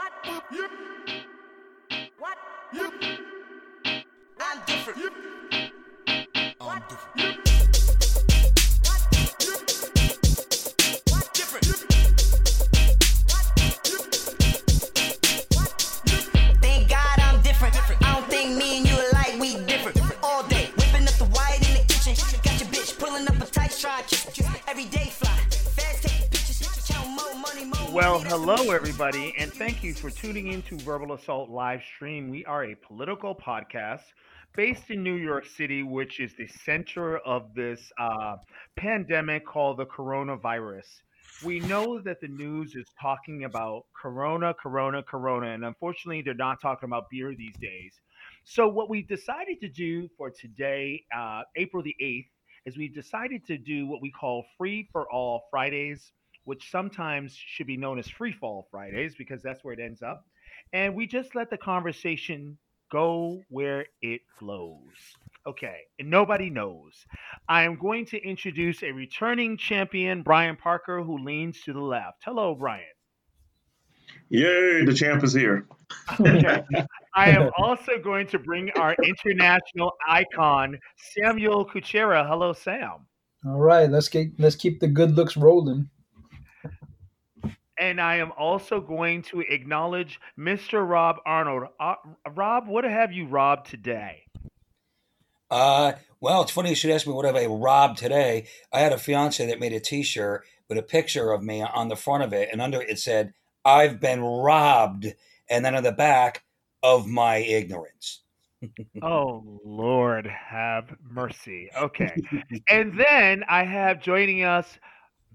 What? Yep. What? Yep. I'm different. Yep. I'm different. Everybody, and thank you for tuning in to Verbal Assault live stream. We are a political podcast based in New York City, which is the center of this uh, pandemic called the coronavirus. We know that the news is talking about corona, corona, corona, and unfortunately, they're not talking about beer these days. So, what we decided to do for today, uh, April the 8th, is we decided to do what we call Free for All Fridays which sometimes should be known as free fall Fridays because that's where it ends up. And we just let the conversation go where it flows. Okay, and nobody knows. I am going to introduce a returning champion, Brian Parker, who leans to the left. Hello, Brian. Yay, the champ is here. Okay. I am also going to bring our international icon, Samuel Kuchera. Hello, Sam. All right, let's get let's keep the good looks rolling. And I am also going to acknowledge Mr. Rob Arnold. Uh, Rob, what have you robbed today? Uh, well, it's funny you should ask me what have I robbed today. I had a fiance that made a T-shirt with a picture of me on the front of it, and under it said, "I've been robbed," and then on the back, "of my ignorance." Oh, Lord, have mercy. Okay. and then I have joining us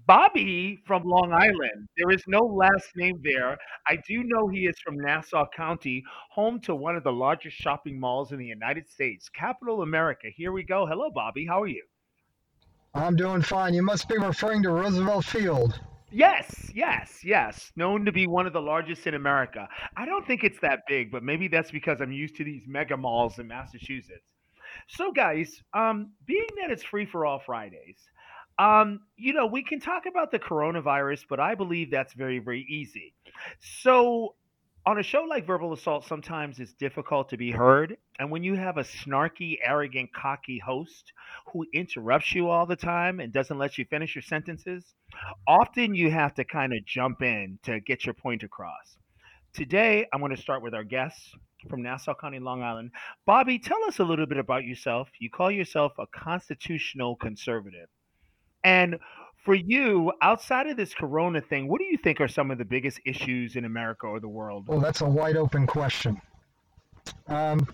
Bobby from Long Island. There is no last name there. I do know he is from Nassau County, home to one of the largest shopping malls in the United States, Capital America. Here we go. Hello, Bobby. How are you? I'm doing fine. You must be referring to Roosevelt Field. Yes, yes, yes. Known to be one of the largest in America. I don't think it's that big, but maybe that's because I'm used to these mega malls in Massachusetts. So, guys, um, being that it's free for all Fridays, um, you know, we can talk about the coronavirus, but I believe that's very, very easy. So, on a show like Verbal Assault, sometimes it's difficult to be heard. And when you have a snarky, arrogant, cocky host who interrupts you all the time and doesn't let you finish your sentences, often you have to kind of jump in to get your point across. Today, I'm going to start with our guests from Nassau County, Long Island. Bobby, tell us a little bit about yourself. You call yourself a constitutional conservative. And for you, outside of this corona thing, what do you think are some of the biggest issues in America or the world? Well, that's a wide open question. Um,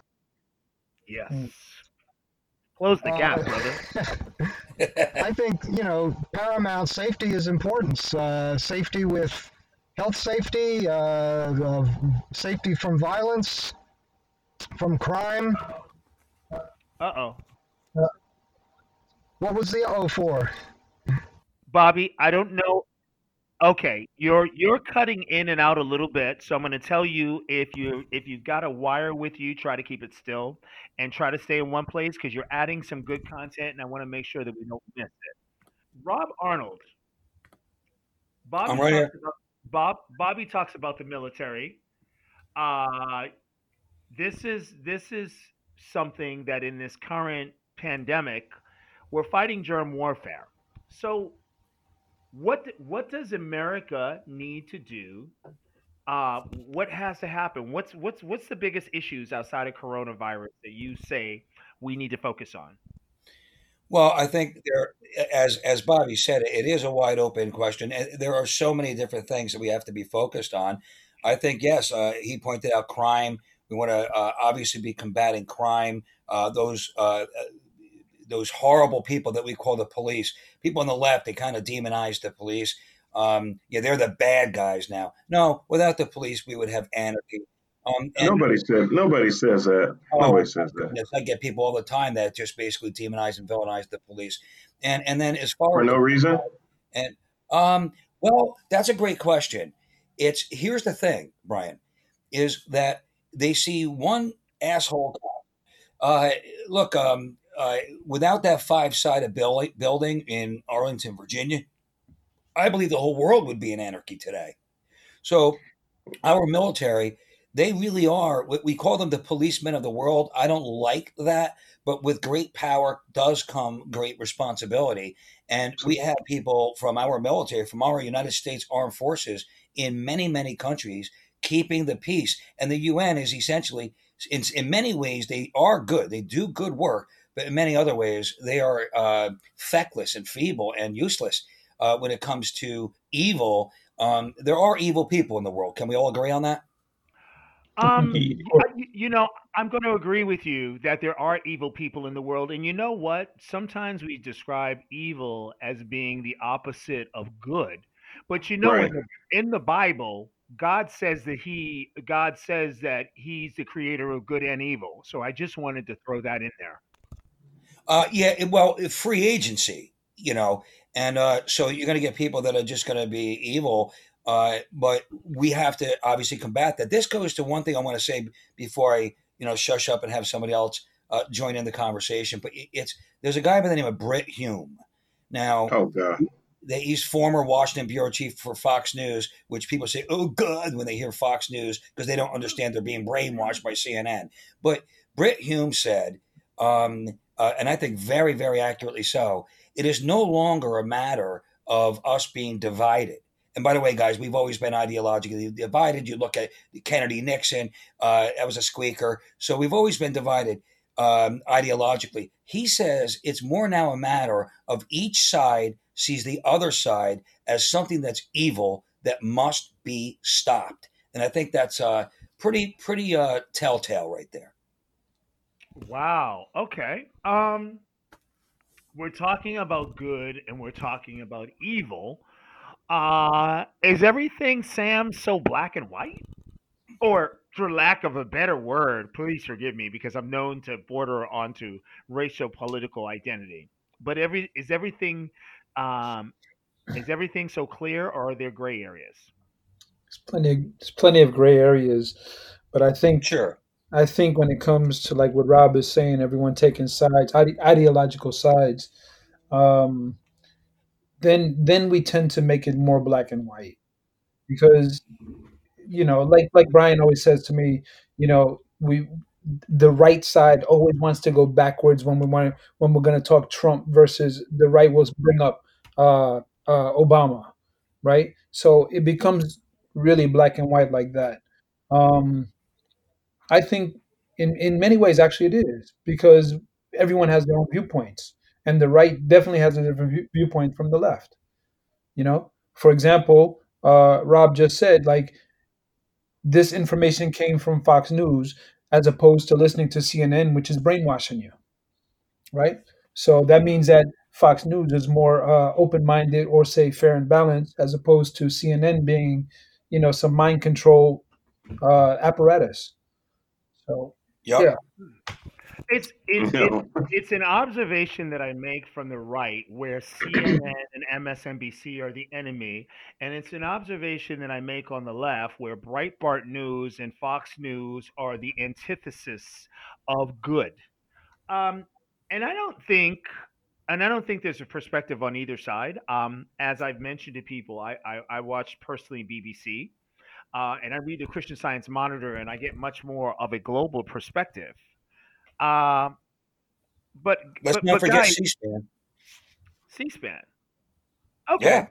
Yes. Close the gap, uh, brother. I think you know paramount safety is important. Uh, safety with health safety, uh, uh, safety from violence, from crime. Uh oh. What was the O for? Bobby, I don't know. Okay, you're you're cutting in and out a little bit, so I'm going to tell you if you if you've got a wire with you, try to keep it still and try to stay in one place because you're adding some good content, and I want to make sure that we don't miss it. Rob Arnold. Bobby I'm right talks about, Bob Bobby talks about the military. Uh, this is this is something that in this current pandemic, we're fighting germ warfare. So what what does America need to do? Uh, what has to happen? What's what's what's the biggest issues outside of coronavirus that you say we need to focus on? Well, I think there, as as Bobby said, it is a wide open question, there are so many different things that we have to be focused on. I think yes, uh, he pointed out crime. We want to uh, obviously be combating crime. Uh, those uh, those horrible people that we call the police. People on the left, they kind of demonize the police. Um, yeah, they're the bad guys now. No, without the police, we would have anarchy. Um, Nobody says nobody says that. Oh, Nobody says that. I get people all the time that just basically demonize and villainize the police. And and then as far For as no reason? and um, well, that's a great question. It's here's the thing, Brian, is that they see one asshole cop. Uh, look, um, uh, without that five-sided building in Arlington, Virginia, I believe the whole world would be in anarchy today. So our military, they really are. We call them the policemen of the world. I don't like that, but with great power does come great responsibility. And we have people from our military, from our United States Armed Forces in many, many countries keeping the peace. And the UN is essentially, in, in many ways, they are good. They do good work, but in many other ways, they are uh, feckless and feeble and useless uh, when it comes to evil. Um, there are evil people in the world. Can we all agree on that? Um, Of y- course. I- y- you know, I'm going to agree with you that there are evil people in the world, and you know what? Sometimes we describe evil as being the opposite of good, but you know, Right. in the in the Bible, God says that he God says that He's the creator of good and evil. So I just wanted to throw that in there. Uh, yeah, it- well, free agency, you know, and uh, so you're going to get people that are just going to be evil. Uh, but we have to obviously combat that. This goes to one thing I want to say before I, you know, shush up and have somebody else uh, join in the conversation. But it- it's there's a guy by the name of Brit Hume. Now, Oh God. he's former Washington bureau chief for Fox News, which people say, "Oh, God," when they hear Fox News because they don't understand they're being brainwashed by CNN. But Brit Hume said, um, uh, and I think very, very accurately so, it is no longer a matter of us being divided. And by the way, guys, we've always been ideologically divided. You look at Kennedy, Nixon, uh, that was a squeaker. So we've always been divided um, ideologically. He says it's more now a matter of each side sees the other side as something that's evil that must be stopped. And I think that's uh, pretty, pretty uh, telltale right there. Wow. Okay. Um, we're talking about good and we're talking about evil. Uh, is everything Sam so black and white? Or for lack of a better word, please forgive me because I'm known to border onto racial political identity. But every is everything um is everything so clear or are there gray areas? There's plenty. Of, there's plenty of gray areas, but I think Sure. I think when it comes to like what Rob is saying, everyone taking sides, ide- ideological sides, um, then then we tend to make it more black and white because you know, like like Brian always says to me, you know, we the right side always wants to go backwards when we want when we're going to talk Trump versus the right will bring up uh, uh, Obama, right? So it becomes really black and white like that. Um, I think in in many ways actually it is because everyone has their own viewpoints, and the right definitely has a different view, viewpoint from the left. You know, for example, uh, Rob just said like this information came from Fox News as opposed to listening to CNN, which is brainwashing you, right? So that means that Fox News is more uh, open-minded or say fair and balanced, as opposed to CNN being, you know, some mind control uh, apparatus. So Yep. Yeah. It's it's You it's it's an observation that I make from the right, where CNN and MSNBC are the enemy, and it's an observation that I make on the left, where Breitbart News and Fox News are the antithesis of good. Um, and I don't think, and I don't think there's a perspective on either side. Um, as I've mentioned to people, I I, I watch personally BBC, uh, and I read the Christian Science Monitor, and I get much more of a global perspective. Um, but Let's but, not but forget guys, C-SPAN. C-SPAN. Okay. Yeah.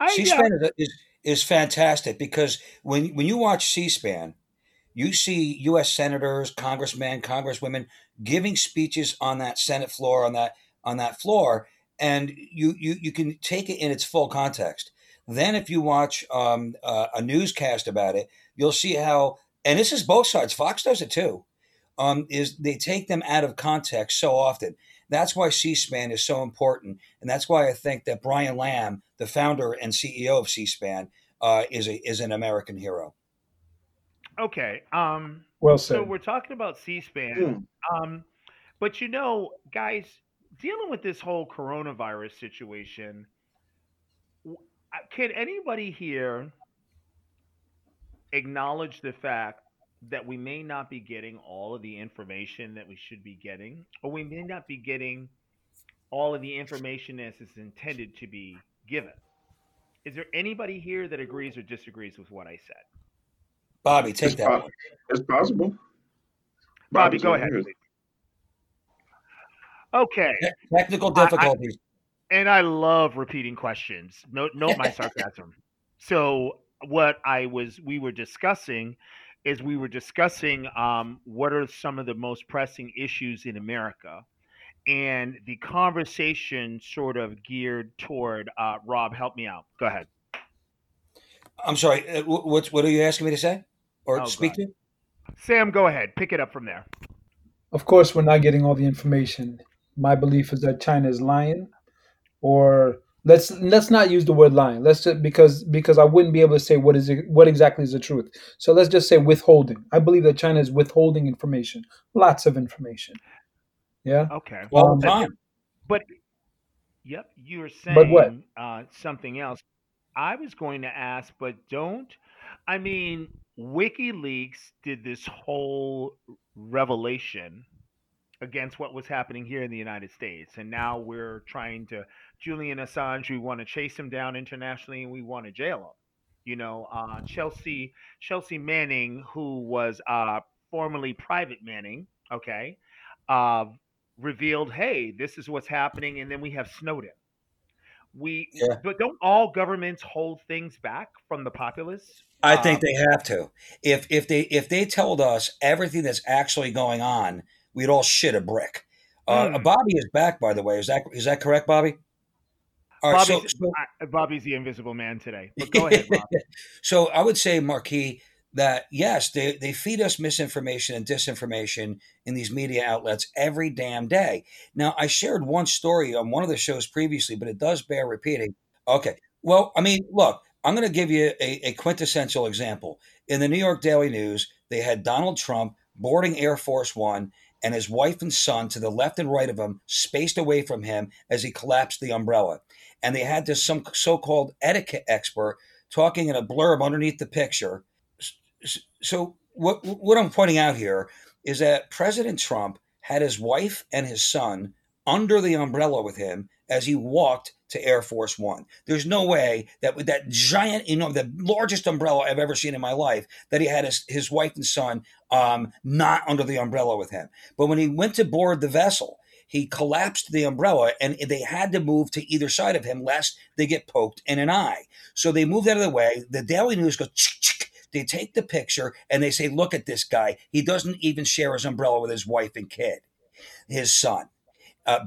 I, yeah, C-SPAN is, is is fantastic because when when you watch C-SPAN, you see U.S. senators, congressmen, congresswomen giving speeches on that Senate floor on that on that floor, and you you you can take it in its full context. Then, if you watch um, uh, a newscast about it, you'll see how, and this is both sides. Fox does it too. Um, is they take them out of context so often. That's why C-SPAN is so important, and that's why I think that Brian Lamb, the founder and CEO of C-SPAN, uh, is a is an American hero. okay. Um, well so we're talking about C-SPAN. Hmm. Um, but you know, guys, dealing with this whole coronavirus situation, w- can anybody here acknowledge the fact that we may not be getting all of the information that we should be getting, or we may not be getting all of the information as it's intended to be given? Is there anybody here that agrees or disagrees with what I said? Bobby, take It's, that po- it's possible. Bobby, Bobby's go ahead. Okay, Technical I- I- difficulties. And I love repeating questions. Note, note my sarcasm. So what I was we were discussing is we were discussing um, what are some of the most pressing issues in America, and the conversation sort of geared toward uh, Rob. Help me out. Go ahead. I'm sorry. uh, What what are you asking me to say or Oh, speak God. to? Sam, go ahead. Pick it up from there. Of course, we're not getting all the information. My belief is that China is lying, or let's let's not use the word lying. Let's just, because because I wouldn't be able to say what is it, what exactly is the truth. So let's just say withholding. I believe that China is withholding information, lots of information. Yeah. Okay. All Um, the time. But yep, you were saying But what? Uh, something else. I was going to ask, but don't. I mean, WikiLeaks did this whole revelation against what was happening here in the United States, and now we're trying to Julian Assange. We want to chase him down internationally, and we want to jail him. You know, uh, Chelsea Chelsea Manning, who was uh, formerly Private Manning, okay, uh, revealed, hey, this is what's happening, and then we have Snowden. We, Yeah. but don't all governments hold things back from the populace? I think Um, they have to. If if they if they told us everything that's actually going on, we'd all shit a brick. Uh, Mm. Bobby is back, by the way. Is that is that correct, Bobby? All right. So, Bobby's, so I- Bobby's the invisible man today. But go ahead, so I would say, Marquis, that yes, they, they feed us misinformation and disinformation in these media outlets every damn day. Now, I shared one story on one of the shows previously, but it does bear repeating. Okay. Well, I mean, look, I'm going to give you a, a quintessential example. In the New York Daily News, they had Donald Trump boarding Air Force One and his wife and son to the left and right of him, spaced away from him as he collapsed the umbrella. And they had this some so-called etiquette expert talking in a blurb underneath the picture. So what what I'm pointing out here is that President Trump had his wife and his son under the umbrella with him as he walked to Air Force One. There's no way that with that giant, you know, the largest umbrella I've ever seen in my life, that he had his, his wife and son um, not under the umbrella with him. But when he went to board the vessel, he collapsed the umbrella and they had to move to either side of him lest they get poked in an eye. So they moved out of the way. The Daily News goes, they take the picture and they say, look at this guy. He doesn't even share his umbrella with his wife and kid, his son, uh.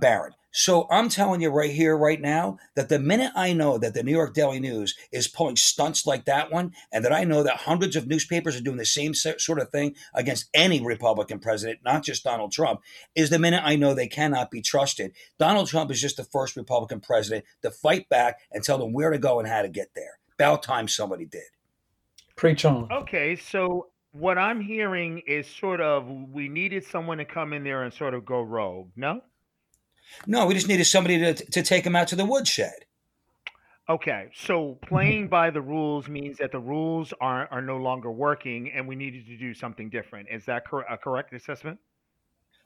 So I'm telling you right here, right now, that the minute I know that the New York Daily News is pulling stunts like that one, and that I know that hundreds of newspapers are doing the same sort of thing against any Republican president, not just Donald Trump, is the minute I know they cannot be trusted. Donald Trump is just the first Republican president to fight back and tell them where to go and how to get there. About time somebody did. Preach on. Okay, so what I'm hearing is sort of we needed someone to come in there and sort of go rogue. No? No, we just needed somebody to, to take him out to the woodshed. Okay, so playing by the rules means that the rules are are no longer working, and we needed to do something different. Is that cor- a correct assessment?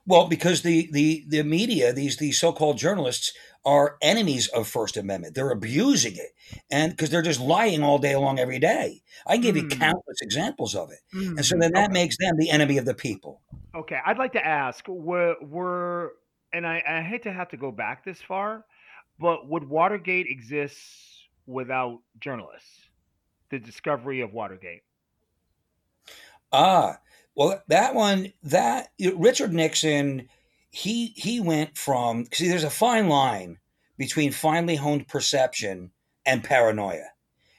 Well, because the the the media, these these so-called journalists, are enemies of First Amendment. They're abusing it, and because they're just lying all day long, every day. I can give you Hmm. countless examples of it, and so Hmm, then that okay. makes them the enemy of the people. Okay, I'd like to ask: Were were and I, I hate to have to go back this far, but would Watergate exist without journalists? The discovery of Watergate. Ah, well, that one, that Richard Nixon, he he went from see, there's a fine line between finely honed perception and paranoia.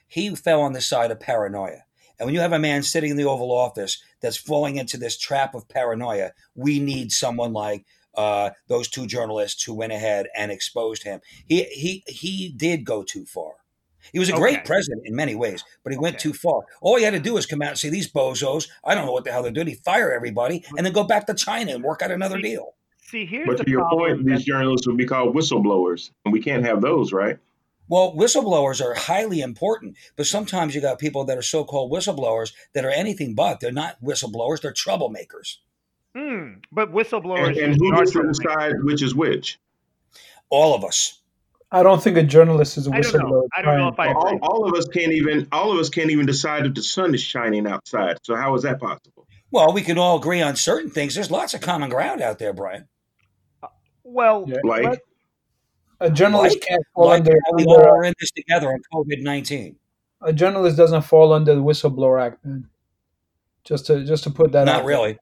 He fell on the side of paranoia. And when you have a man sitting in the Oval Office that's falling into this trap of paranoia, we need someone like uh, those two journalists who went ahead and exposed him. He he he did go too far. He was a great president in many ways, but he went too far. All he had to do was come out and say, "These bozos, I don't know what the hell they're doing." He fire everybody and then go back to China and work out another See, deal. See, here's But the to your problem. point, these journalists would be called whistleblowers, and we can't have those, right? Well, whistleblowers are highly important, but sometimes you got people that are so-called whistleblowers that are anything but. They're not whistleblowers; they're troublemakers. Hmm, but whistleblowers And, and who are gets to decide which is which? All of us. I don't think a journalist is a I don't know. whistleblower. I don't know if I All, agree. all of us can't even all of us can't even decide if the sun is shining outside. So how is that possible? Well, we can all agree on certain things. There's lots of common ground out there, Brian. Well, Yeah. Like let- A journalist Like- can't fall Like under we all are in this together on COVID nineteen. a journalist doesn't fall under the whistleblower act, man. Just to just to put that Not out. really.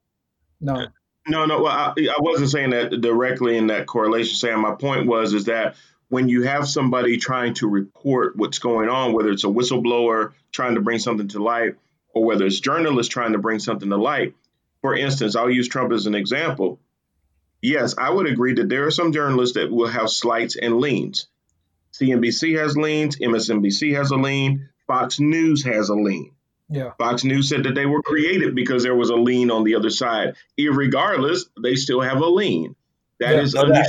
No. No, no. Well, I, I wasn't saying that directly in that correlation. Sam. my point was is that when you have somebody trying to report what's going on, whether it's a whistleblower trying to bring something to light, or whether it's journalists trying to bring something to light. For instance, I'll use Trump as an example. Yes, I would agree that there are some journalists that will have slights and leans. CNBC has leans, MSNBC has a lean, Fox News has a lean. Yeah. Fox News said that they were created because there was a lean on the other side. Irregardless, they still have a lean. That Yeah, is no doubt.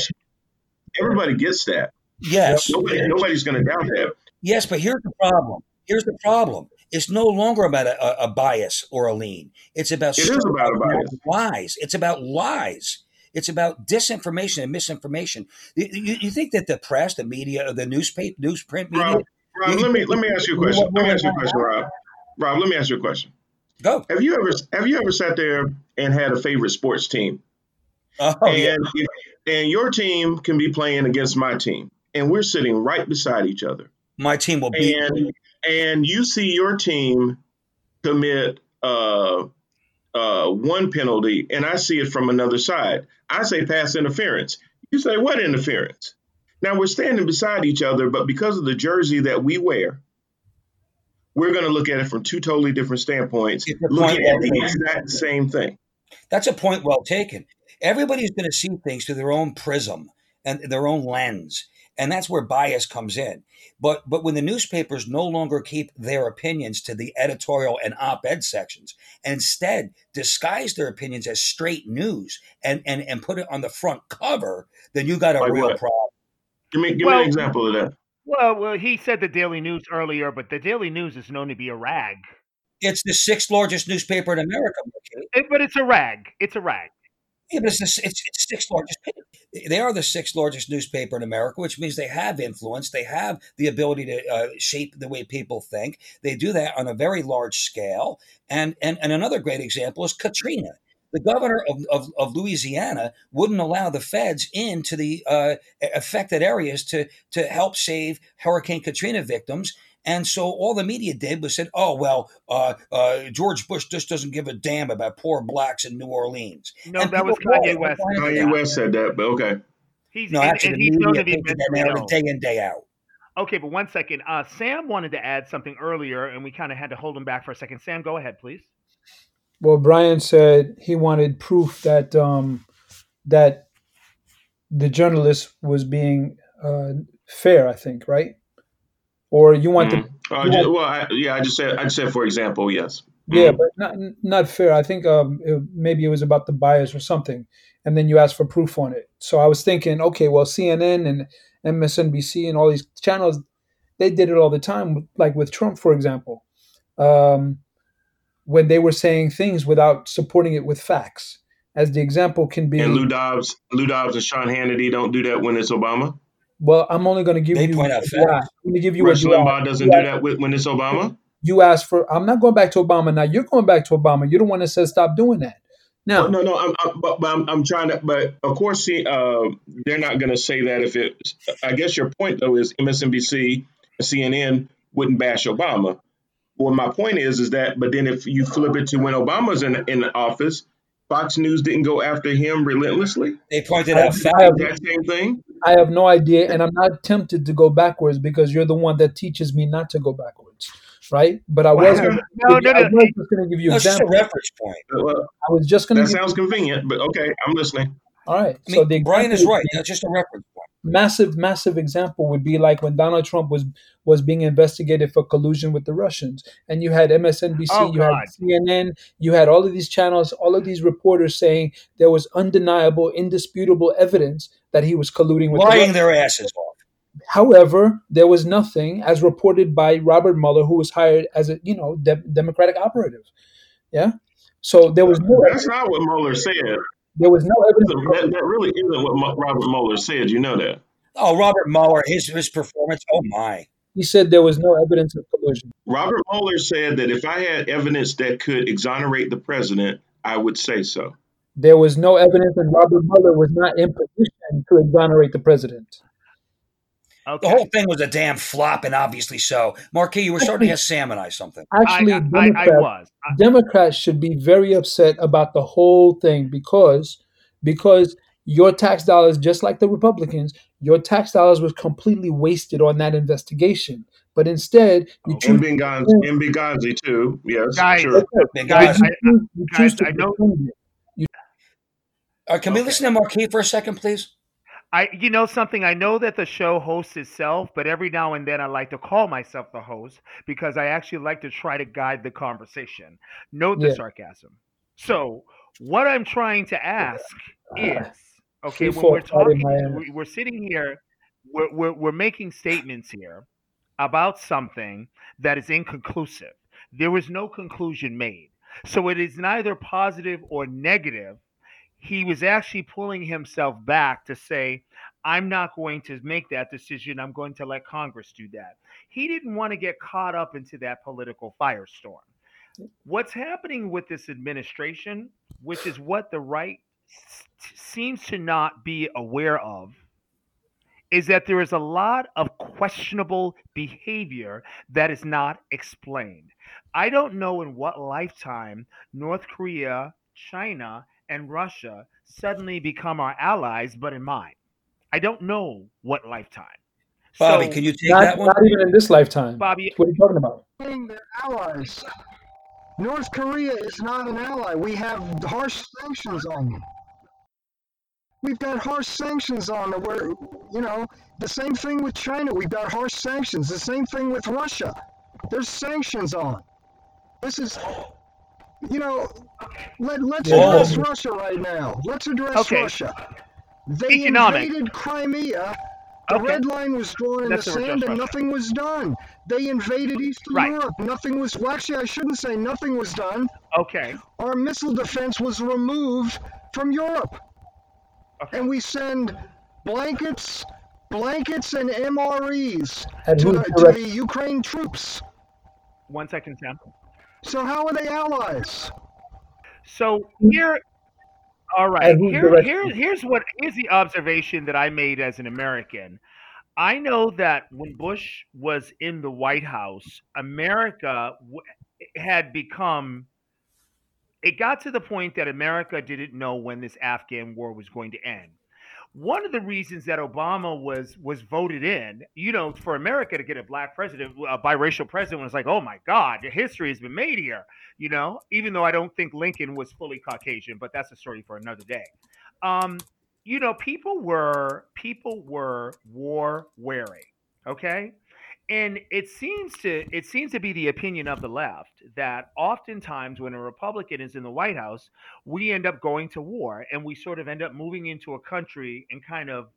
everybody gets that. Yes. Nobody, nobody's going to doubt that. Yes, but here's the problem. Here's the problem. It's no longer about a, a, a bias or a lean. It's about It is about a bias. lies. It's about lies. It's about disinformation and misinformation. You, you, you think that the press, the media, the newspaper, newsprint media, Rob, Rob, let me let me ask you a question. Let me ask you a question, Rob. Rob, let me ask you a question. go. Have you ever have you ever sat there and had a favorite sports team? Oh, and if, and your team can be playing against my team, and we're sitting right beside each other. My team will be. and and you see your team commit uh, uh, one penalty, and I see it from another side. I say pass interference. You say what interference? Now we're standing beside each other, but because of the jersey that we wear, we're going to look at it from two totally different standpoints, It's looking at the well exact same thing. That's a point well taken. Everybody's going to see things through their own prism and their own lens, and that's where bias comes in. But but when the newspapers no longer keep their opinions to the editorial and op-ed sections, and instead disguise their opinions as straight news and and and put it on the front cover, then you got a Like real what? problem. Give me give me an example of that. Well, well, he said the Daily News earlier, but the Daily News is known to be a rag. It's the sixth largest newspaper in America. It- but it's a rag. It's a rag. Yeah, but it's the, it's, it's sixth largest. They are the sixth largest newspaper in America, which means they have influence. They have the ability to uh, shape the way people think. They do that on a very large scale. And and, and another great example is Katrina. The governor of, of, of Louisiana wouldn't allow the feds into the uh, affected areas to to help save Hurricane Katrina victims. And so all the media did was said, "Oh well, uh, uh, George Bush just doesn't give a damn about poor blacks in New Orleans." No, And that was Kanye. West. Kanye? West said that, but okay. He's No, actually, and the he's known media to that mentally day in day out. Okay, but one second. Uh, Sam wanted to add something earlier, and we kind of had to hold him back for a second. Sam, go ahead, please. Well, Brian said he wanted proof that um, that the journalist was being uh, fair. I think, right? Or you want Mm. to Uh, well, I, yeah, I just said I just said for example, yes. Yeah, Mhm. but not not fair. I think um, it, maybe it was about the bias or something, and then you asked for proof on it. So I was thinking, okay, well, CNN and MSNBC and all these channels, they did it all the time. Like with Trump, for example, um, when they were saying things without supporting it with facts. As the example can be, And Lou Dobbs, Lou Dobbs and Sean Hannity don't do that when it's Obama. well, I'm only going to give They you. point out facts. I'm going to give you Rush Limbaugh doesn't do that with, when it's Obama. You asked for. I'm not going back to Obama now. You're going back to Obama. You're the one that says stop doing that. Now, No, no, I'm, I'm, but, but I'm, I'm trying to. But of course, see, uh, they're not going to say that if it. I guess your point though is MSNBC, and CNN wouldn't bash Obama. Well, my point is, is that, but then if you flip it to when Obama's in in office, Fox News didn't go after him relentlessly. They pointed out I have- That same thing. I have no idea, and I'm not tempted to go backwards because you're the one that teaches me not to go backwards, right? But I was gonna, No, no, I no. was just going to give you No, it's just a reference point. Well, I was just going that to give. sounds convenient, but okay, I'm listening. All right, I so mean, the Brian is right. would That's just a reference point. Massive, massive example would be like when Donald Trump was was being investigated for collusion with the Russians, and you had MSNBC, Oh, you had CNN, you had all of these channels, all of these reporters saying there was undeniable, indisputable evidence that he was colluding with the Lying Russians. their asses off. However, there was nothing, as reported by Robert Mueller, who was hired as a you know de- Democratic operative. Yeah, so there was no That's not what Mueller said. There was no evidence. That, that really isn't what Robert Mueller said. You know that. Oh, Robert Mueller, his his performance. Oh my. He said there was no evidence of collusion. Robert Mueller said that if I had evidence that could exonerate the president, I would say so. There was no evidence, and Robert Mueller was not in position to exonerate the president. Okay. The whole thing was a damn flop, and obviously so. Marquis, you were starting to salmonize something. Actually, I, I, I, Democrats, I was. I- Democrats should be very upset about the whole thing because because your tax dollars, just like the Republicans, your tax dollars was completely wasted on that investigation. But instead, you And choose, Benghazi, and Benghazi too. Yes, Guys, sure. Man, Guys, guys, I- you choose guys, to I know- defend it. uh, can we listen to Marquis for a second, please? I, you know something. I know that the show hosts itself, but every now and then I like to call myself the host because I actually like to try to guide the conversation. Note the Yeah. sarcasm. So, what I'm trying to ask is, okay, when we're talking, we- we're sitting here, we're, we're we're making statements here about something that is inconclusive. There was no conclusion made, so it is neither positive or negative he was actually pulling himself back to say, I'm not going to make that decision. I'm going to let Congress do that. He didn't want to get caught up into that political firestorm. What's happening with this administration, which is what the right seems to not be aware of, is that there is a lot of questionable behavior that is not explained. I don't know in what lifetime North Korea, China, and Russia suddenly become our allies, but in mine. I don't know what lifetime. Bobby, So, can you take Not, that one? not even in this lifetime. Bobby, What are you talking about? they're allies. North Korea is not an ally. We have harsh sanctions on them. We've got harsh sanctions on them. We're, you know, the same thing with China. We've got harsh sanctions. The same thing with Russia. There's sanctions on. This is, you know, let, let's Yeah. address Russia right now. Let's address Okay. Russia. They Economic. invaded Crimea. The Okay. red line was drawn in That's the the sand and nothing was done. They invaded Eastern Right. Europe. Nothing was, well, actually, I shouldn't say nothing was done. okay, Our missile defense was removed from Europe. Okay. And we send blankets, blankets and MREs At to the, to the? Ukraine troops. one second, Sam. So how are they allies? So here, all right. Here, here, here's what here's the observation that I made as an American. I know that when Bush was in the White House, America w- had become. It got to the point that America didn't know when this Afghan war was going to end. One of the reasons that Obama was was voted in, you know, for America to get a black president, a biracial president, was like, oh my God, the history has been made here you know, even though I don't think Lincoln was fully Caucasian, but that's a story for another day. Um, you know, people were people were war weary, okay? And it seems to it seems to be the opinion of the left that oftentimes when a Republican is in the White House, we end up going to war and we sort of end up moving into a country and kind of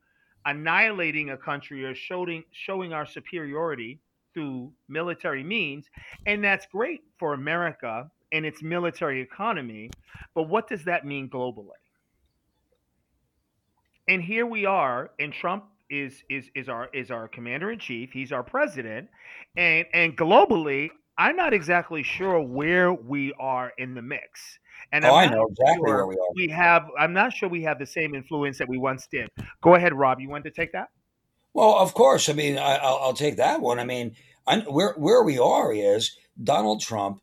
annihilating a country or showing showing our superiority through military means and that's great for America and its military economy. But what does that mean globally? And here we are, and Trump is is is our is our commander in chief. He's our president, and and globally, I'm not exactly sure where we are in the mix. And Oh, I'm I know exactly sure where we are. we have. I'm not sure we have the same influence that we once did. Go ahead, Rob. You want to take that? Well, of course. I mean, I, I'll, I'll take that one. I mean, I, where where we are is Donald Trump,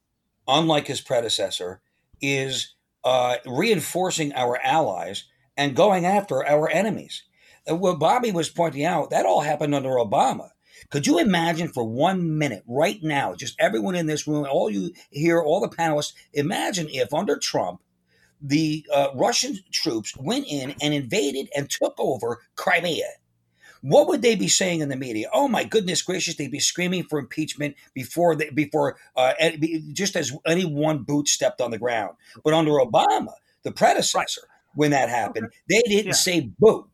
unlike his predecessor, is uh, reinforcing our allies and going after our enemies. What Bobby was pointing out, that all happened under Obama. Could you imagine for one minute, right now, just everyone in this room, all you hear, all the panelists, imagine if under Trump, the uh, Russian troops went in and invaded and took over Crimea what would they be saying in the media? Oh my goodness gracious! They'd be screaming for impeachment before they, before uh, just as any one boot stepped on the ground. But under Obama, the predecessor, when that happened, they didn't Yeah. say boo.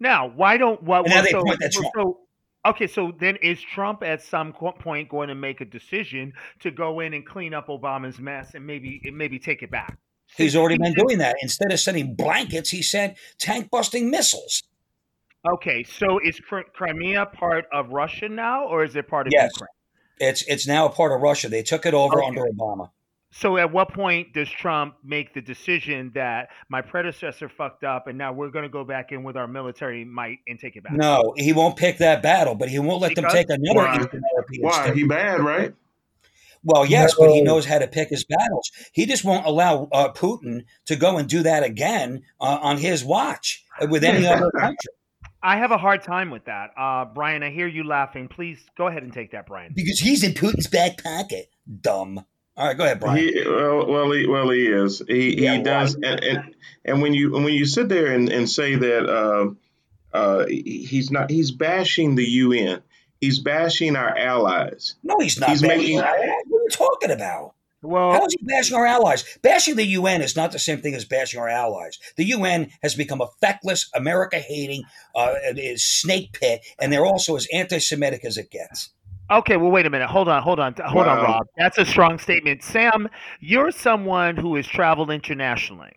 Now, why don't what? Now well, they so, so okay, so then is Trump at some point going to make a decision to go in and clean up Obama's mess and maybe maybe take it back? He's already been doing that. Instead of sending blankets, he sent tank busting missiles. Okay, so is Crimea part of Russia now, or is it part of Yes. Ukraine? It's it's now a part of Russia. They took it over Okay. under Obama. So at what point does Trump make the decision that my predecessor fucked up, and now we're going to go back in with our military might and take it back? No, he won't pick that battle, but he won't let them take another Why? Eastern European Why? state. He bad, right? Well, yes, but he knows how to pick his battles. He just won't allow uh, Putin to go and do that again uh, on his watch with any other country. I have a hard time with that. Uh, Brian, I hear you laughing. Please go ahead and take that, Brian. Because he's in Putin's back pocket. Dumb. All right, go ahead, Brian. He, well, well, he, well, he is. He, Yeah, he does, and, and and when you when you sit there and, and say that uh, uh, he's not, he's bashing the UN. He's bashing our allies. no, he's not he's bashing making- our allies. What are you talking about? Well, How is he bashing our allies? Bashing the UN is not the same thing as bashing our allies. The UN has become a feckless, America hating uh, snake pit, and they're also as anti Semitic as it gets. Okay, well, wait a minute. Hold on, hold on, hold on, Rob. That's a strong statement. Sam, you're someone who has traveled internationally.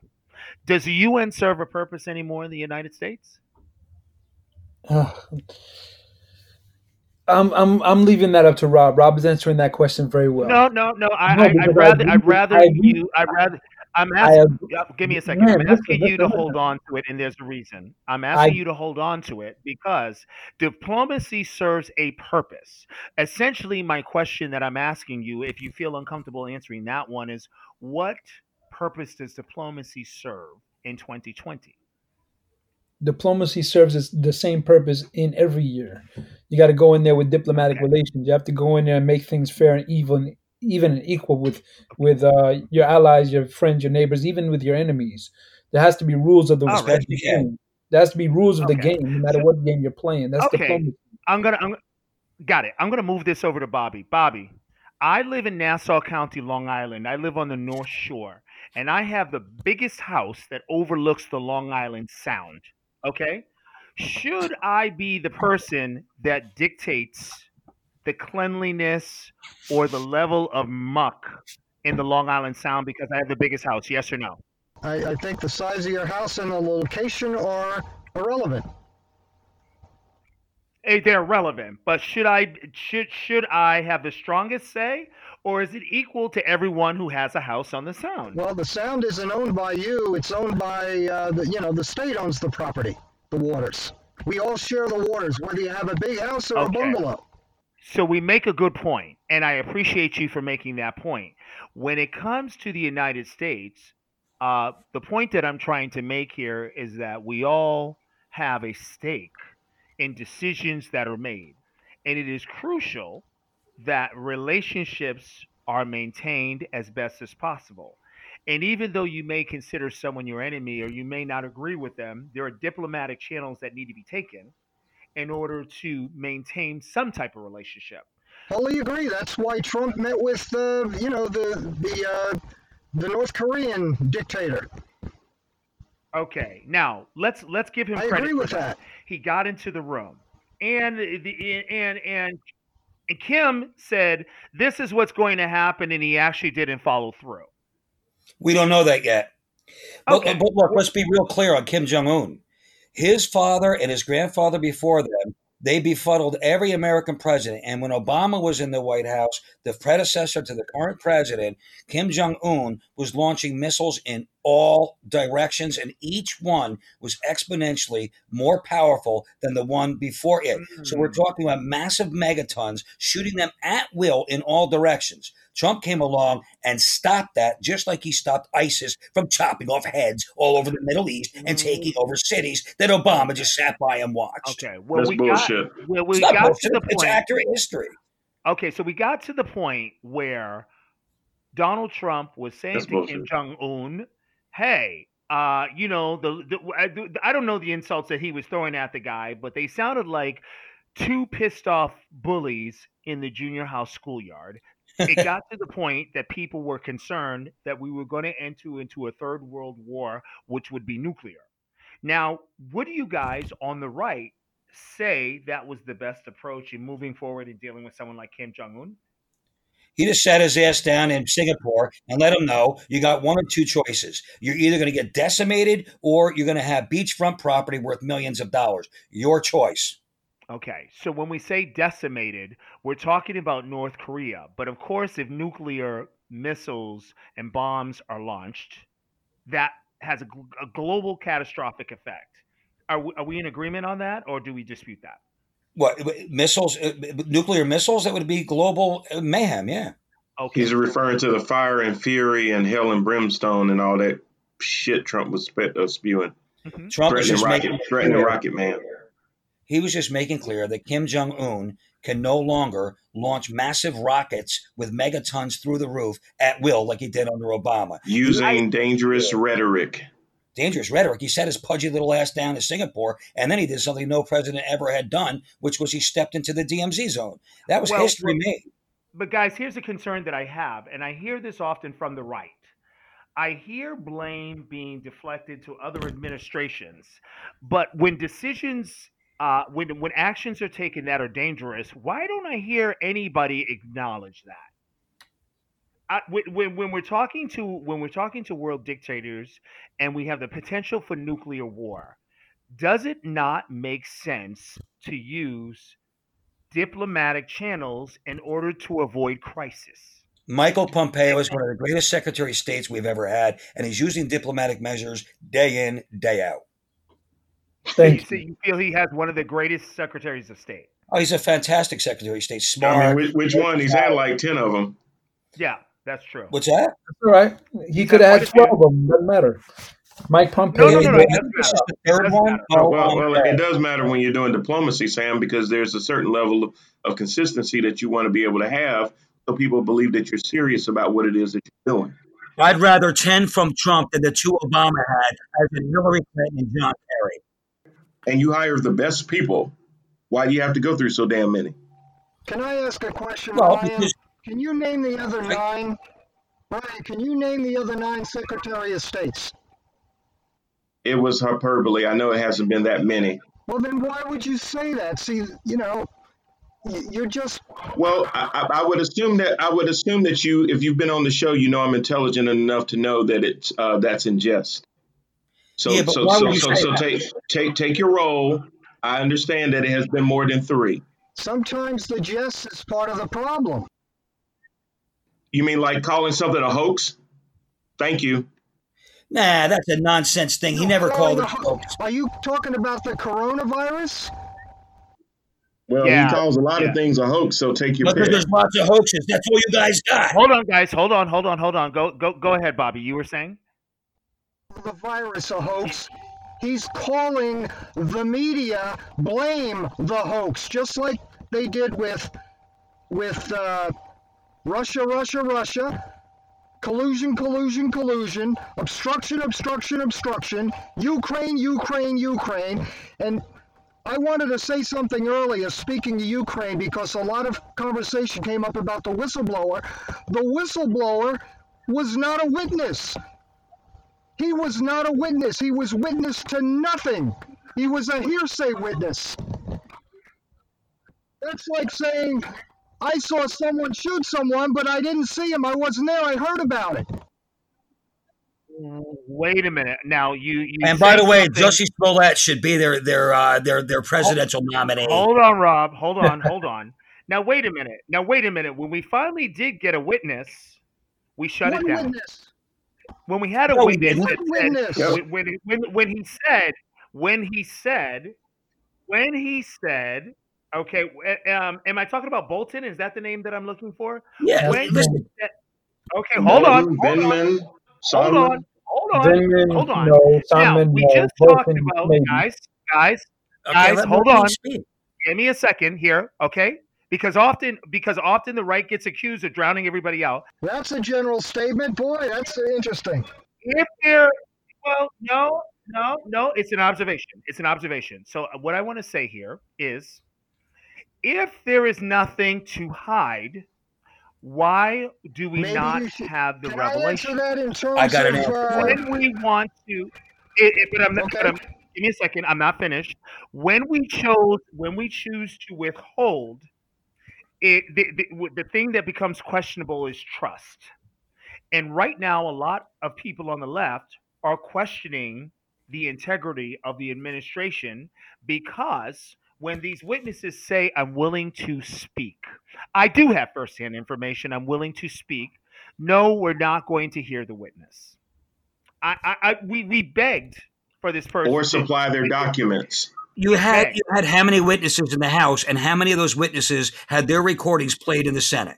Does the UN serve a purpose anymore in the United States? Ugh. I'm I'm I'm leaving that up to Rob. Rob is answering that question very well. No, no, no. I, No, I, I rather, I'd rather you. I'd rather. I'm asking. give me a second. Man, I'm asking listen, you to hold on to it, and there's a reason. I'm asking you to hold on to it because diplomacy serves a purpose. Essentially, my question that I'm asking you, if you feel uncomfortable answering that one, is what purpose does diplomacy serve in 2020? diplomacy serves the same purpose in every year. You got to go in there with diplomatic relations. You have to go in there and make things fair and even, even equal with with uh, your allies, your friends, your neighbors, even with your enemies. There has to be rules of the, All right. Yeah. game. There has to be rules of the game, no matter So- what game you're playing. That's Okay. diplomacy. I'm gonna. I'm got it. I'm gonna move this over to Bobby. Bobby, I live in Nassau County, Long Island. I live on the North Shore, and I have the biggest house that overlooks the Long Island Sound. Okay, should I be the person that dictates the cleanliness or the level of muck in the Long Island Sound because I have the biggest house? Yes or no? I, I think the size of your house and the location are irrelevant. Eh, They're relevant, but should I should should I have the strongest say, or is it equal to everyone who has a house on the Sound? Well, the sound isn't owned by you. It's owned by uh, the you know the state owns the property, the waters. We all share the waters, whether you have a big house or Okay. a bungalow. So we make a good point, and I appreciate you for making that point. When it comes to the United States, uh, the point that I'm trying to make here is that we all have a stake in decisions that are made, and it is crucial that relationships are maintained as best as possible. And even though you may consider someone your enemy or you may not agree with them, there are diplomatic channels that need to be taken in order to maintain some type of relationship. Wholly agree. That's why Trump met with uh, you know the the uh, the North Korean dictator. Okay, now let's let's give him I credit agree with that. He got into the room, and the and and and Kim said this is what's going to happen, and he actually didn't follow through. We don't know that yet. But, Okay. but look, let's be real clear on Kim Jong Un. His father and his grandfather before them, they befuddled every American president. And when Obama was in the White House, the predecessor to the current president, Kim Jong Un was launching missiles in all directions, and each one was exponentially more powerful than the one before it. So we're mm. talking about massive megatons shooting them at will in all directions. Trump came along and stopped that, just like he stopped ISIS from chopping off heads all over the Middle East and mm. taking over cities that Obama just sat by and watched. Okay, well That's we bullshit. got well, It's we not got to bullshit. the It's accurate history. Okay, so we got to the point where Donald Trump was saying That's to Kim. Jong Un, "Hey, uh, you know the, the I, don't know the insults that he was throwing at the guy, but they sounded like two pissed off bullies in the junior house schoolyard." it got to the point that people were concerned that we were going to enter into a third world war, which would be nuclear. Now, what do you guys on the right say that was the best approach in moving forward and dealing with someone like Kim Jong Un? He just sat his ass down in Singapore and let him know you got one or two choices. You're either going to get decimated or you're going to have beachfront property worth millions of dollars. Your choice. Okay, so when we say decimated, we're talking about North Korea. But of course, if nuclear missiles and bombs are launched, that has a, a global catastrophic effect. Are we, are we in agreement on that, or do we dispute that? What missiles, uh, nuclear missiles? That would be global uh, mayhem. Yeah. Okay, He's referring to the fire and fury and hell and brimstone and all that shit Trump was spe- uh, spewing. Mhm. Trump was Threatening just rocket, making threatening clear- rocket man. he was just making clear that Kim Jong Un can no longer launch massive rockets with megatons through the roof at will, like he did under Obama. Using dangerous rhetoric. Dangerous rhetoric. He set his pudgy little ass down to Singapore, and then he did something no president ever had done, which was he stepped into the DMZ zone. That was Well, history made. But guys, here's a concern that I have, and I hear this often from the right. I hear blame being deflected to other administrations, but when decisions, uh, when when actions are taken that are dangerous, why don't I hear anybody acknowledge that? I, when, when when we're talking to when we're talking to world dictators and we have the potential for nuclear war, does it not make sense to use diplomatic channels in order to avoid crisis? Michael Pompeo is one of the greatest Secretary of States we've ever had, and he's using diplomatic measures day in, day out. So you, Thank so you. you feel he has one of the greatest secretaries of state? Oh, he's a fantastic Secretary of State. I Smart. mean, which, which one? He's had like 10 of them. Yeah, that's true. What's that? That's all right. He could add 12 of them. Doesn't matter. Mike Pompeo. No, no, no, I it think doesn't this is the third one. Oh, well, well, it does matter when you're doing diplomacy, Sam, because there's a certain level of, of consistency that you want to be able to have so people believe that you're serious about what it is that you're doing. I'd rather 10 from Trump than the two Obama had, as in Hillary Clinton and John Kerry. And you hire the best people. Why do you have to go through so damn many? Can I ask a question, Well, Ryan? because Can you name the other nine? Ryan, can you name the other nine Secretary of States? It was hyperbole. I know it hasn't been that many. Well, then why would you say that? See, you know, you're just Well, I, I I would assume that I would assume that you, if you've been on the show, you know I'm intelligent enough to know that it's uh, that's in jest. So, Yeah, but so, why so, would you so, say so take take take your role. I understand that it has been more than three. sometimes the jest is part of the problem. You mean like calling something a hoax? Thank you. Nah, that's a nonsense thing. He never called it a hoax. Are you talking about the coronavirus? Well, Yeah, he calls a lot yeah. of things a hoax, so take your Because pick. there's lots of hoaxes. That's all you guys got. Hold on, guys. Hold on. Hold on. Hold on. Go. Go. Go ahead, Bobby. You were saying? The virus a hoax. He's calling the media blame the hoax, just like they did with with uh, Russia, Russia, Russia. Collusion, collusion, collusion, obstruction, obstruction, obstruction, Ukraine, Ukraine, Ukraine. And I wanted to say something earlier, speaking to Ukraine, because a lot of conversation came up about the whistleblower. The whistleblower was not a witness. He was not a witness. He was witness to nothing. He was a hearsay witness. That's like saying, I saw someone shoot someone, but I didn't see him. I wasn't there. I heard about it. Wait a minute. Now you. you And by the way, something- Jussie Smollett should be their their uh, their their presidential nominee. Hold on, Rob. Hold on. Hold on. Now wait a minute. Now wait a minute. When we finally did get a witness, we shut One it down. witness. When we had a No, we witness, didn't. that One said- Yep. when, when, when, when he said, when he said, when he said, okay, um, am I talking about Bolton? Is that the name that I'm looking for? Yeah, When- Okay, hold on, Bolton, hold on, hold on, hold on. Vindman, hold on. no. Now Sondland, we no. just talked Bolton, about maybe. guys, guys. okay, guys, hold on. speak. Give me a second here, okay? Because often, because often the right gets accused of drowning everybody out. That's a general statement. Boy, that's interesting. if there well no no no it's an observation it's an observation so uh, what i want to say here is if there is nothing to hide why do we Maybe not should- have the Can I answer revelation that in terms I got an of, answer uh, when we want to it, it, but i'm not Okay. but I'm, give me a second i'm not finished when we chose when we choose to withhold it the, the, the thing that becomes questionable is trust. And right now, a lot of people on the left are questioning the integrity of the administration because when these witnesses say, I'm willing to speak, I do have firsthand information, I'm willing to speak. No, we're not going to hear the witness. I, I, I we, we begged for this person or supply their documents. You had you had how many witnesses in the House, and how many of those witnesses had their recordings played in the Senate?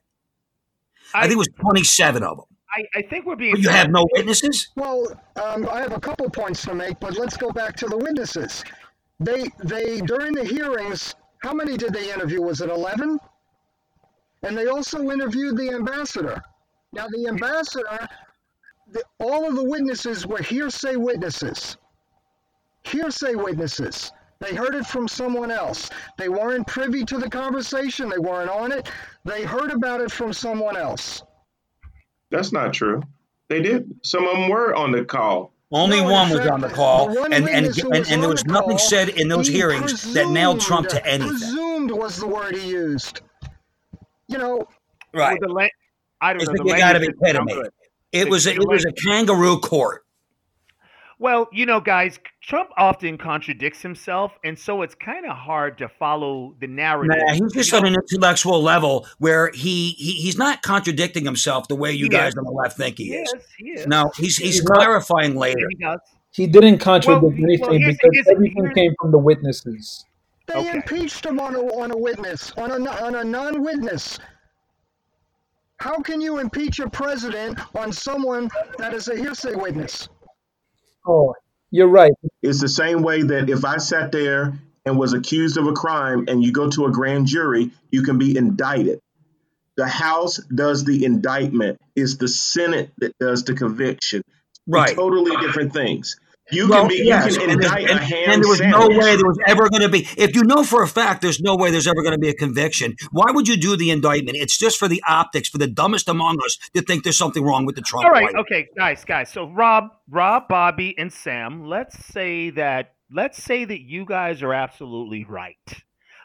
I, think it was twenty-seven of them. I, I think we're being. You have no witnesses. Well, um, I have a couple points to make, but let's go back to the witnesses. They, they during the hearings, how many did they interview? Was it eleven? And they also interviewed the ambassador. Now, the ambassador, the, all of the witnesses were hearsay witnesses. Hearsay witnesses. They heard it from someone else. They weren't privy to the conversation. They weren't on it. They heard about it from someone else. That's not true. They did. Some of them were on the call. Only No, one was on the call, the and and, and, and there was the nothing call, said in those he hearings that nailed Trump to presumed- anything. Presumed was the word he used. You know, Right? Well, the la- I don't It's know. like the you got to language be doesn't kidding sound me. It was a, it was a kangaroo court. Well, you know, guys, Trump often contradicts himself, and so it's kind of hard to follow the narrative. Nah, he's just on an intellectual level where he, he he's not contradicting himself the way you He guys is. on the left think he is. Yes, he is. No, he's he's He's not- clarifying later. He. He didn't contradict Well, well, anything here's- because here's- everything here's- came from the witnesses. they Okay. impeached him on a, on a witness, on a, on a non-witness. How can you impeach a president on someone that is a hearsay witness? Oh, you're right. It's the same way that if I sat there and was accused of a crime and you go to a grand jury, you can be indicted. The House does the indictment. It's the Senate that does the conviction. Right. Totally different things. You Well, can be yes, you can and, indict and- a ham and there was sandwich. no way there was ever going to be. If you know for a fact there's no way there's ever going to be a conviction, why would you do the indictment? It's just for the optics, for the dumbest among us to think there's something wrong with the Trump. All right, White. okay, guys, guys. So Rob, Rob, Bobby, and Sam. Let's say that. Let's say that you guys are absolutely right.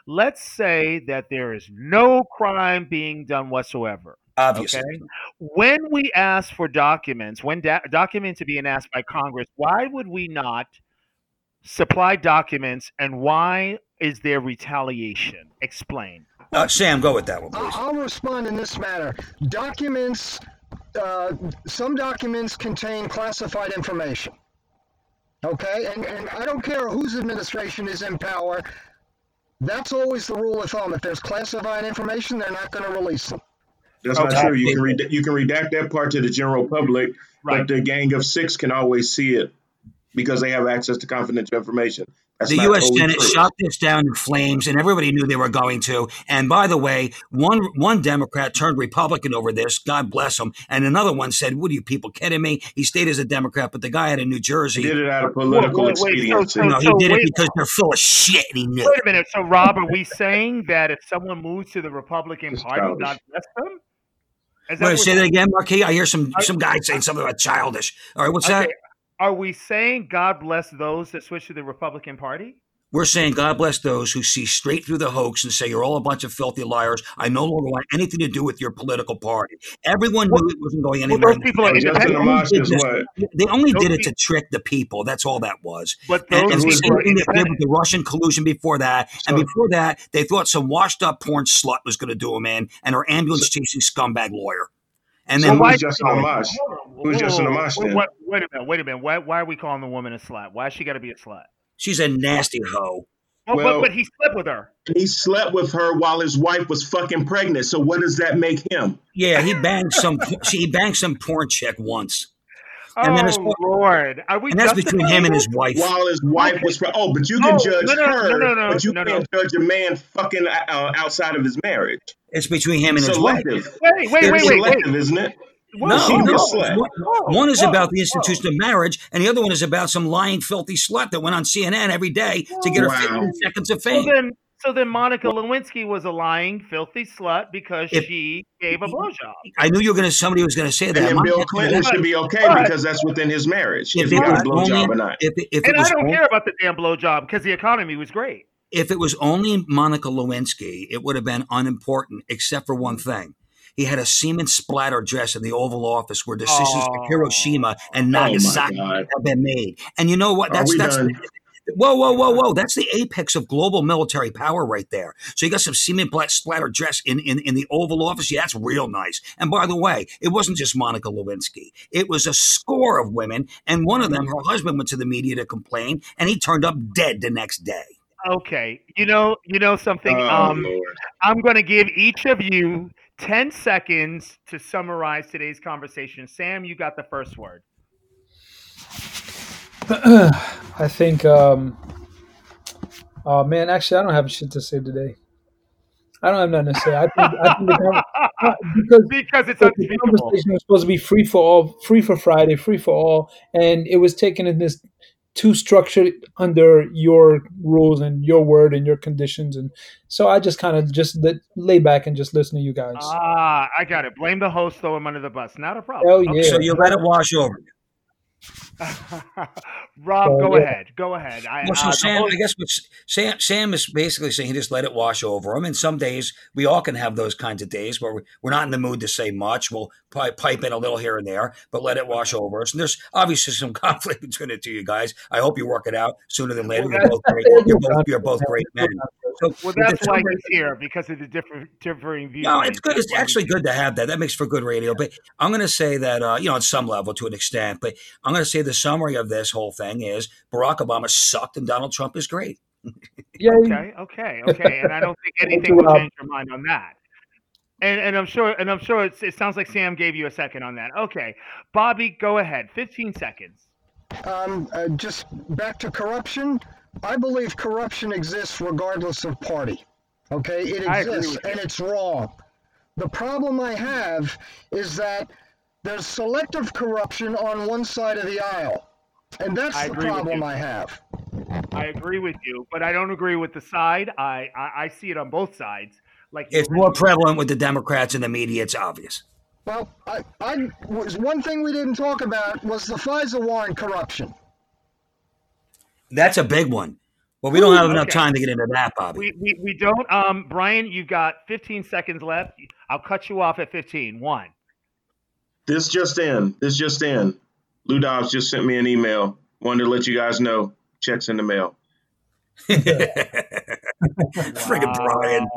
Let's say that there is no crime being done whatsoever. Obviously. Okay. When we ask for documents, when da- documents are being asked by Congress, why would we not supply documents, and why is there retaliation? Explain. Uh, Sam, go with that one, I'll, please. I'll respond in this manner. Documents, uh, some documents contain classified information. Okay, and, and I don't care whose administration is in power. That's always the rule of thumb. If there's classified information, they're not going to release them. That's Okay. not true. You can read you can redact that part to the general public, Right. but the gang of six can always see it because they have access to confidential information. That's The U.S. always Senate true. shot this down in flames, and everybody knew they were going to. And by the way, one one Democrat turned Republican over this. God bless him. And another one said, "What are you people kidding me?" He stayed as a Democrat, but the guy out of New Jersey He Jersey, did it out of political Wait, wait, wait, so- expediency. so- no, he so did it because they're full of shit. And he knew. Wait a minute. So, Rob, are we saying that if someone moves to the Republican Party. God bless them? Is Wait, what say that again, Marquis. I hear some I- some guy saying something about childish. All right, what's that? Are we saying God bless those that switch to the Republican Party? We're saying God bless those who see straight through the hoax and say you're all a bunch of filthy liars. I no longer want anything to do with your political party. Everyone knew it wasn't going Well, anywhere. those people are And Justin independent, Amash is? They only Those did it people- to trick the people. That's all that was. but And, those and the same thing they did with the Russian collusion before that. And before that, they thought some washed up porn slut was going to do them in, and her ambulance chasing scumbag lawyer. And So then why- who's Justin Amash? Who's Justin Amash Wait, wait, wait a minute. Wait a minute. Why, why are we calling the woman a slut? Why has she got to be a slut? She's a nasty hoe. Well, Well- but, but he slept with her. He slept with her while his wife was fucking pregnant. So what does that make him? Yeah, he banged some. he banged some porn chick once, Oh And then it's- Lord, are we? and that's between him and his wife. While his wife Okay. was pre- oh, but you can No, judge no, no, her, no, no, no, but you no, no. can't judge a man fucking uh, outside of his marriage. It's between him and his wife. Wait, wait, wait, It's wait, wait. selective, isn't it? Whoa, No, She can be no. One- One is about the institution of marriage, and the other one is about some lying, filthy slut that went on CNN every day to get her Wow. 15 seconds of So fame. then, so then Monica Lewinsky was a lying, filthy slut because If- she gave a blowjob. I knew you were going to. Somebody was going to say that. then My Bill Clinton should be okay But- because that's within his marriage. If, if he it got a blowjob only, or not. if, it- if it And I don't only- care about the damn blowjob because the economy was great. if it was only Monica Lewinsky, it would have been unimportant, except for one mm. thing. He had a semen splatter dress in the Oval Office where decisions Oh. like Hiroshima and Oh Nagasaki God. have been made. And you know what? That's that's done? whoa, whoa, whoa, whoa. That's the apex of global military power right there. So you got some semen splatter dress in, in, in the Oval Office. Yeah, that's real nice. And by the way, it wasn't just Monica Lewinsky. It was a score of women, and one of them, her husband, went to the media to complain, and he turned up dead the next day. Okay, you know, you know something. Oh, um. I'm going to give each of you 10 seconds to summarize today's conversation. Sam, you got the first word. I think, um, oh man, actually, I don't have shit to say today. I don't have nothing to say. I think, I think the, con- because because it's the conversation was supposed to be free for all, free for Friday, free for all, and it was taken in this too structured under your rules and your word and your conditions, and so I just kind of just let, lay back and just listen to you guys. Ah, I got it. Blame the host, throw him under the bus. Not a problem. oh, Okay. yeah. So you let it wash over. you. Rob, So, go yeah. ahead. Go ahead. I, Well, so uh, Sam, host- I guess what Sam Sam is basically saying he just let it wash over him. And some days we all can have those kinds of days where we- we're not in the mood to say much. We'll probably pipe in a little here and there, but let it wash over us. And there's obviously some conflict between the two you guys. I hope you work it out sooner than later. You're both great. You're both, you're both great men. So well, that's why summary- he's here because of the different differing views. No, it's good. It's actually good to have that. That makes for good radio. But I'm going to say that, uh, you know, on some level to an extent, but I'm going to say the summary of this whole thing is Barack Obama sucked and Donald Trump is great. Yeah, Okay, okay, okay. And I don't think anything will change your mind on that. And and I'm sure and I'm sure it's, it sounds like Sam gave you a second on that. Okay, Bobby, go ahead. 15 seconds. Um, uh, just back to corruption. I believe corruption exists regardless of party. Okay, it exists and it's wrong. The problem I have is that there's selective corruption on one side of the aisle, and that's I the agree with problem you. I have. I agree with you, but I don't agree with the side. I I, I see it on both sides. Like It's more prevalent with the Democrats and the media. It's obvious. Well, I, I was one thing we didn't talk about was the FISA war and corruption. That's a big one. Well, we don't have enough okay. time to get into that, Bobby. We, we we don't. Um, Brian, you've got 15 seconds left. I'll cut you off at 15. One. This just in. This just in. Lou Dobbs just sent me an email. Wanted to let you guys know. Checks in the mail. Friggin' Brian.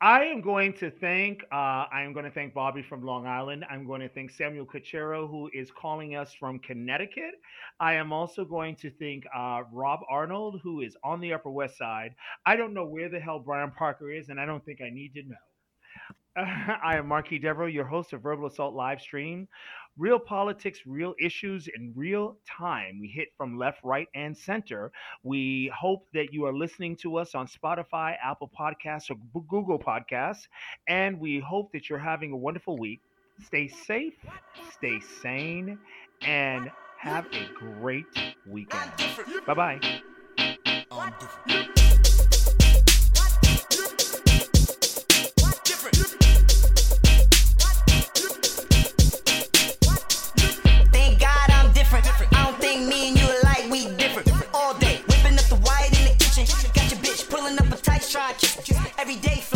I am going to thank. Uh, I am going to thank Bobby from Long Island. I'm going to thank Samuel Cachero, who is calling us from Connecticut. I am also going to thank uh, Rob Arnold, who is on the Upper West Side. I don't know where the hell Brian Parker is, and I don't think I need to know. I am Marquis Devereaux, your host of Verbal Assault live stream. Real politics, real issues in real time. We hit from left, right, and center. We hope that you are listening to us on Spotify, Apple Podcasts, or Google Podcasts. And we hope that you're having a wonderful week. Stay safe, stay sane, and have a great weekend. Bye bye. every day